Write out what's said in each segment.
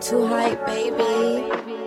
too hype, baby.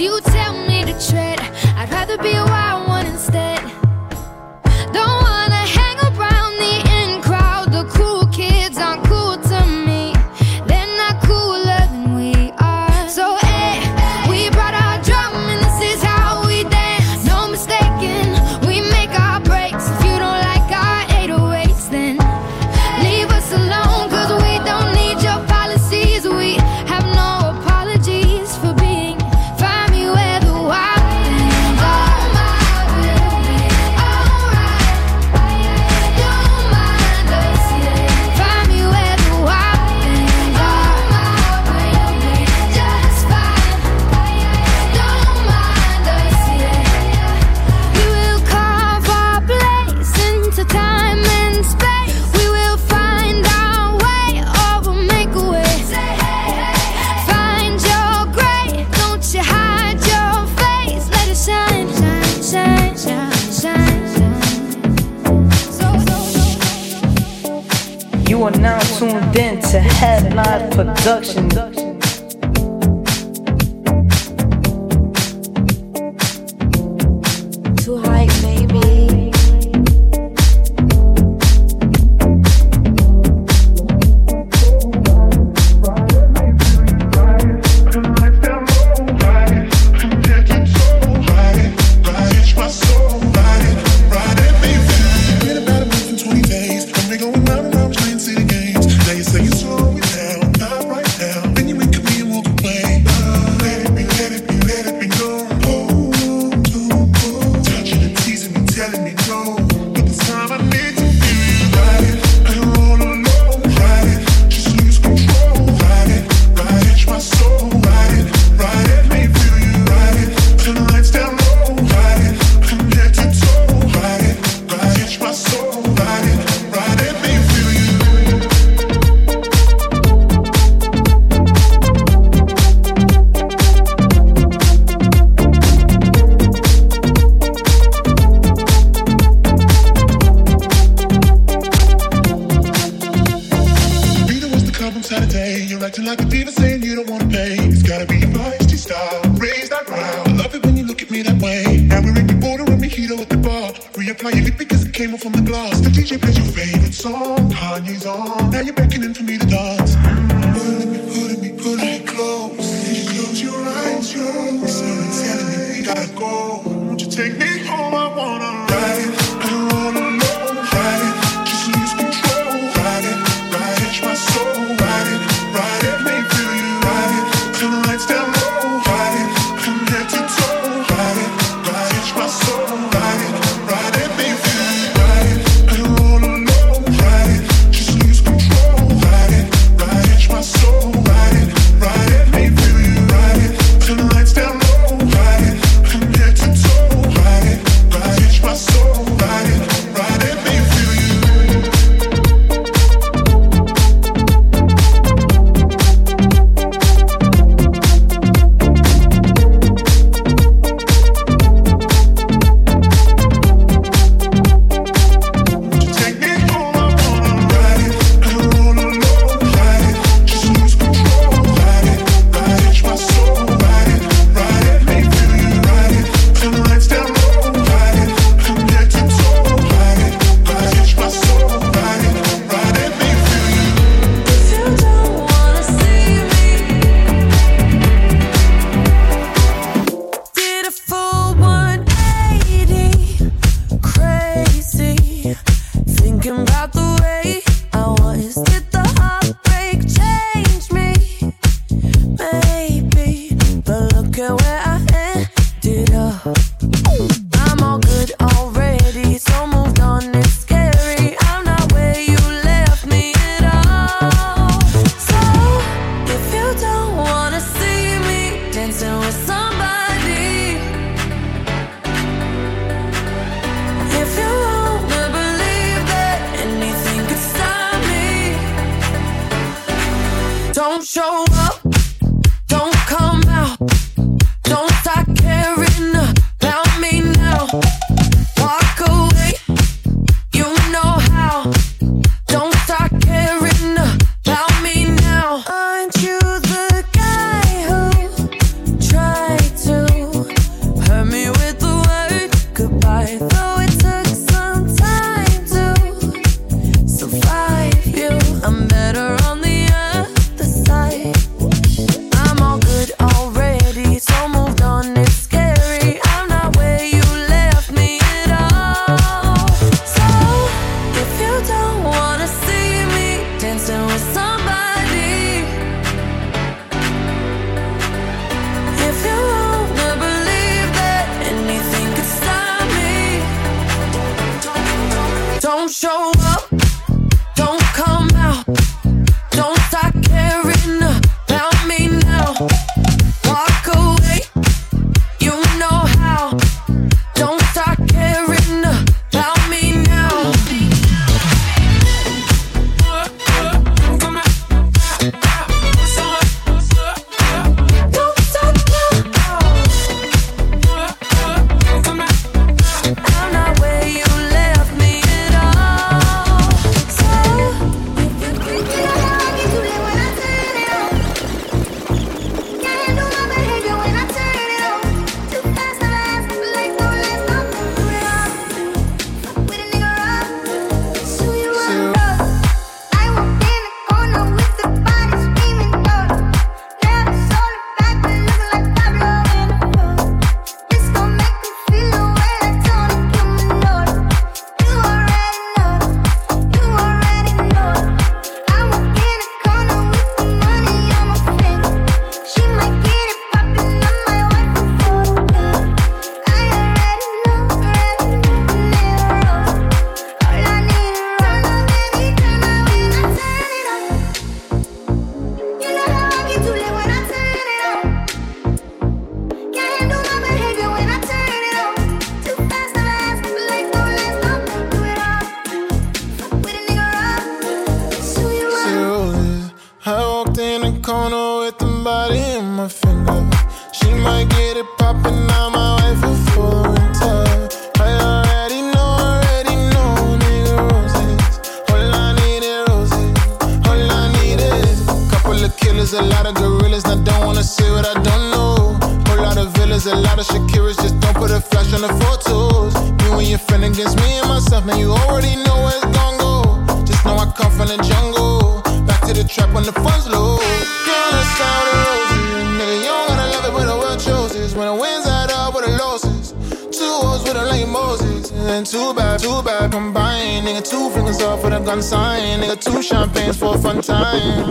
you to Headline Productions. gotta be a feisty star. Raise that. I love it when you look at me that way. Now we're in the border and mojito with the bar. Reapply your lip because it came off on the glass. The DJ plays your favorite song. Kanye's on. Now you're beckoning for me to dance. Put me, put me, put me close. you Close your eyes, your eyes. Someone's telling me we gotta go. Won't you take me home? I wanna ride. away. Killers, a lot of gorillas. I don't wanna see what I don't know. Whole lot of villas, a lot of Shakiras. Just don't put a flash on the photos. You and your friend against me and myself. Now you already know where it's gon' go. Just know I come from the jungle. Back to the trap when the funds low. Girl, it's sound of roses. Nigga, you don't gotta love it when the world chooses. When the winds add up with the losses. Two O's with a like Moses. And too bad, too bad combined. Nigga, two fingers off with a gun sign. Nigga, two champagnes for a fun time.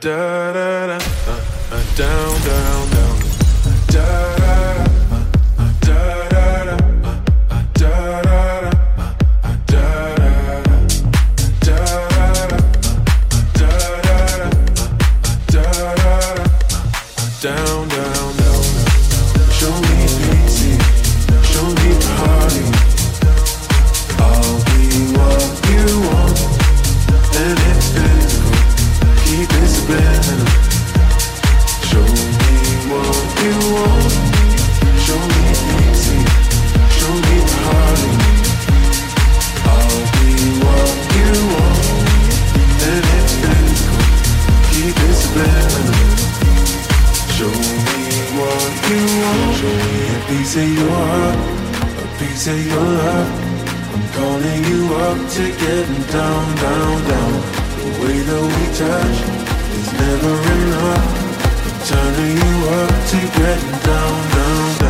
da, da, da, uh, uh, down, down, down. Da, of your love. I'm calling you up to getting down, down, down. The way that we touch is never enough. I'm turning you up to getting down, down, down.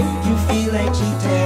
make you feel like you did.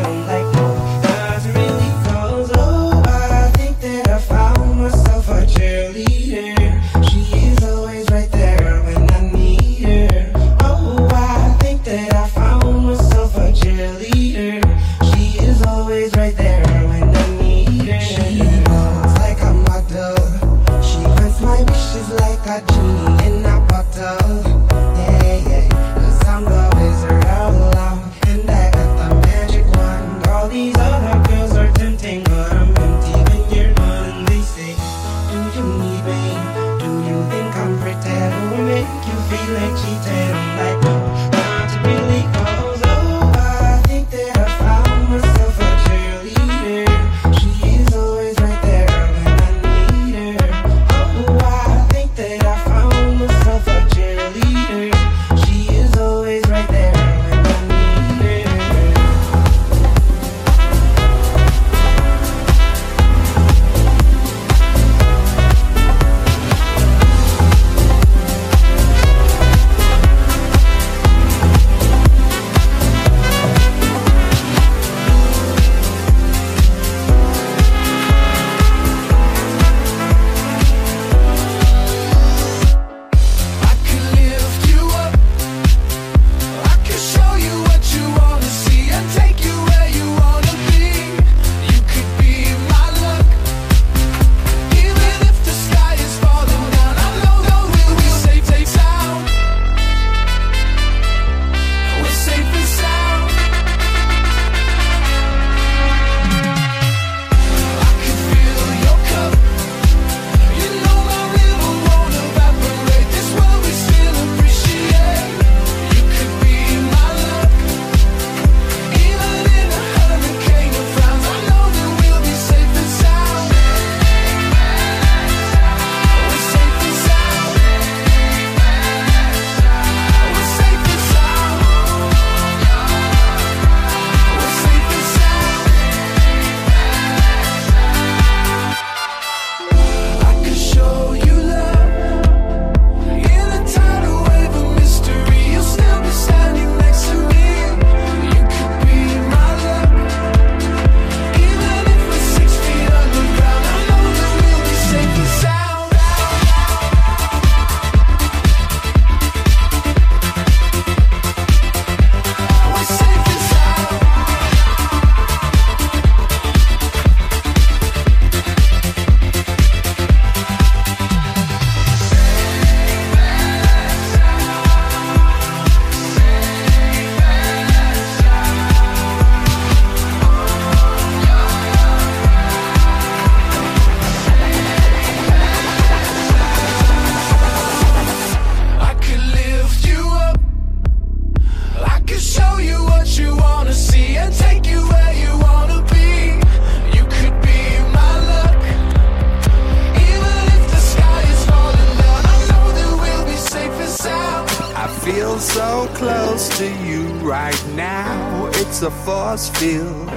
force field.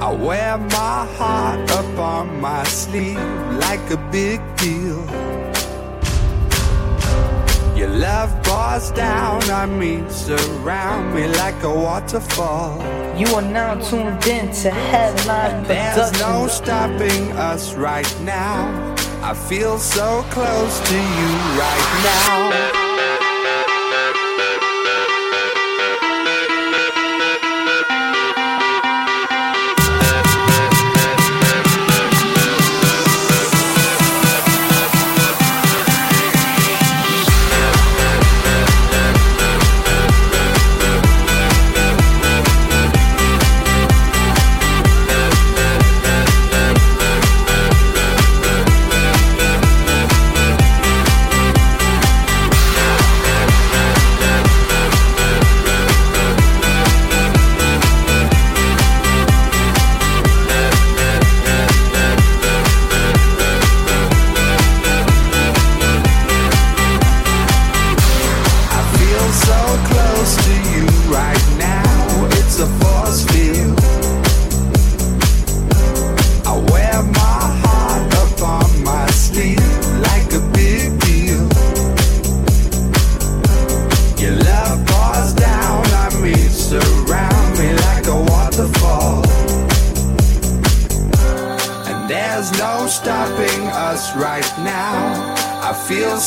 I wear my heart up on my sleeve like a big deal. Your love pours down on me, surround me like a waterfall. You are now tuned in to Headline There's no stopping us right now. I feel so close to you right now.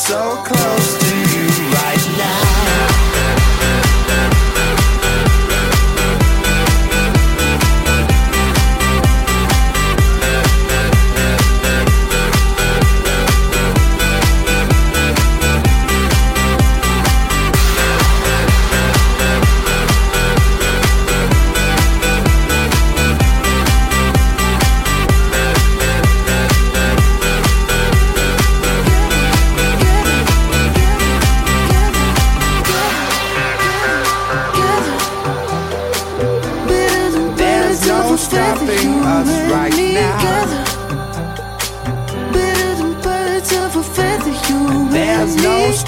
so close.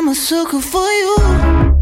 I'm a sucker for you.